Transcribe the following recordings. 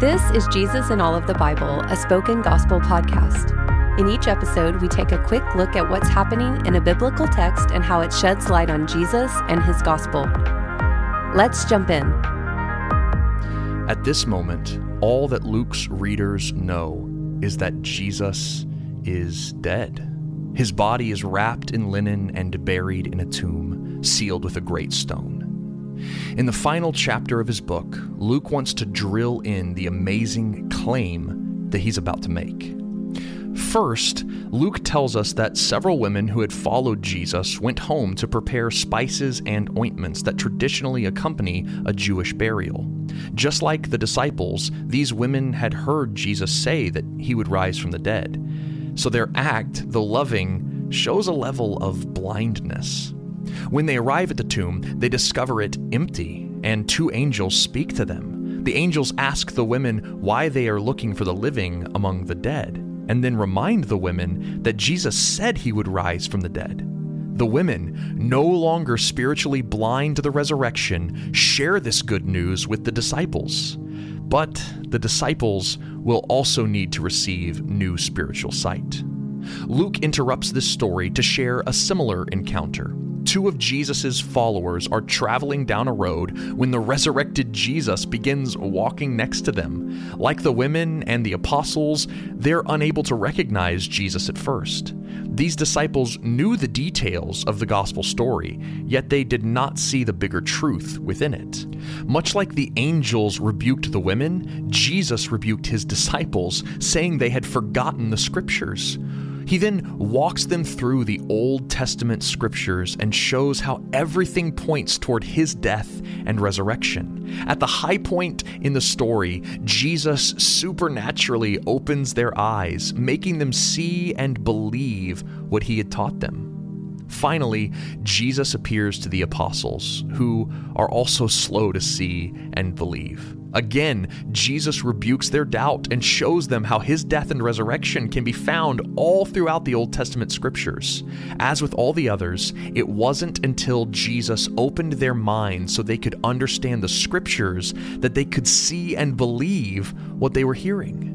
This is Jesus in All of the Bible, a spoken gospel podcast. In each episode, we take a quick look at what's happening in a biblical text and how it sheds light on Jesus and his gospel. Let's jump in. At this moment, all that Luke's readers know is that Jesus is dead. His body is wrapped in linen and buried in a tomb, sealed with a great stone. In the final chapter of his book, Luke wants to drill in the amazing claim that he's about to make. First, Luke tells us that several women who had followed Jesus went home to prepare spices and ointments that traditionally accompany a Jewish burial. Just like the disciples, these women had heard Jesus say that he would rise from the dead. So their act, though loving, shows a level of blindness. When they arrive at the tomb, they discover it empty, and two angels speak to them. The angels ask the women why they are looking for the living among the dead, and then remind the women that Jesus said he would rise from the dead. The women, no longer spiritually blind to the resurrection, share this good news with the disciples. But the disciples will also need to receive new spiritual sight. Luke interrupts this story to share a similar encounter two of Jesus' followers are traveling down a road when the resurrected Jesus begins walking next to them. Like the women and the apostles, they're unable to recognize Jesus at first. These disciples knew the details of the gospel story, yet they did not see the bigger truth within it. Much like the angels rebuked the women, Jesus rebuked his disciples, saying they had forgotten the scriptures. He then walks them through the Old Testament scriptures and shows how everything points toward his death and resurrection. At the high point in the story, Jesus supernaturally opens their eyes, making them see and believe what he had taught them. Finally, Jesus appears to the apostles, who are also slow to see and believe. Again, Jesus rebukes their doubt and shows them how his death and resurrection can be found all throughout the Old Testament scriptures. As with all the others, it wasn't until Jesus opened their minds so they could understand the scriptures that they could see and believe what they were hearing.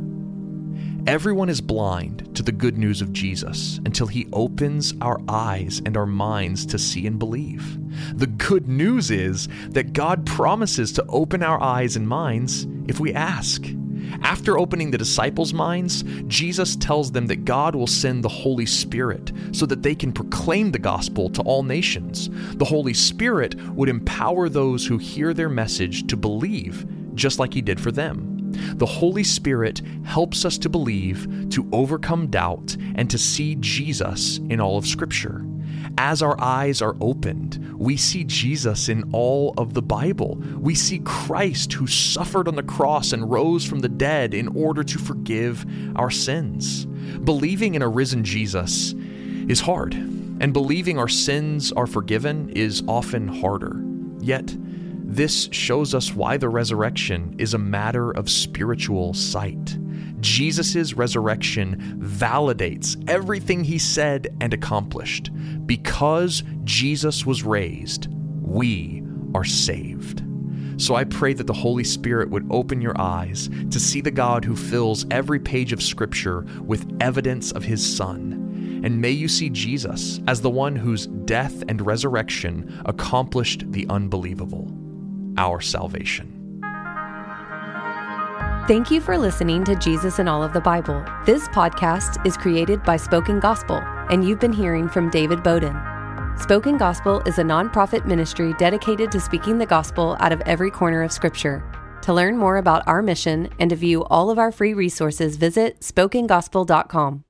Everyone is blind to the good news of Jesus until he opens our eyes and our minds to see and believe. The good news is that God promises to open our eyes and minds if we ask. After opening the disciples' minds, Jesus tells them that God will send the Holy Spirit so that they can proclaim the gospel to all nations. The Holy Spirit would empower those who hear their message to believe, just like He did for them. The Holy Spirit helps us to believe, to overcome doubt, and to see Jesus in all of Scripture. As our eyes are opened, we see Jesus in all of the Bible. We see Christ who suffered on the cross and rose from the dead in order to forgive our sins. Believing in a risen Jesus is hard, and believing our sins are forgiven is often harder. Yet, this shows us why the resurrection is a matter of spiritual sight. Jesus' resurrection validates everything he said and accomplished. Because Jesus was raised, we are saved. So I pray that the Holy Spirit would open your eyes to see the God who fills every page of Scripture with evidence of his Son. And may you see Jesus as the one whose death and resurrection accomplished the unbelievable our salvation. Thank you for listening to Jesus in All of the Bible. This podcast is created by Spoken Gospel, and you've been hearing from David Bowden. Spoken Gospel is a nonprofit ministry dedicated to speaking the gospel out of every corner of Scripture. To learn more about our mission and to view all of our free resources, visit spokengospel.com.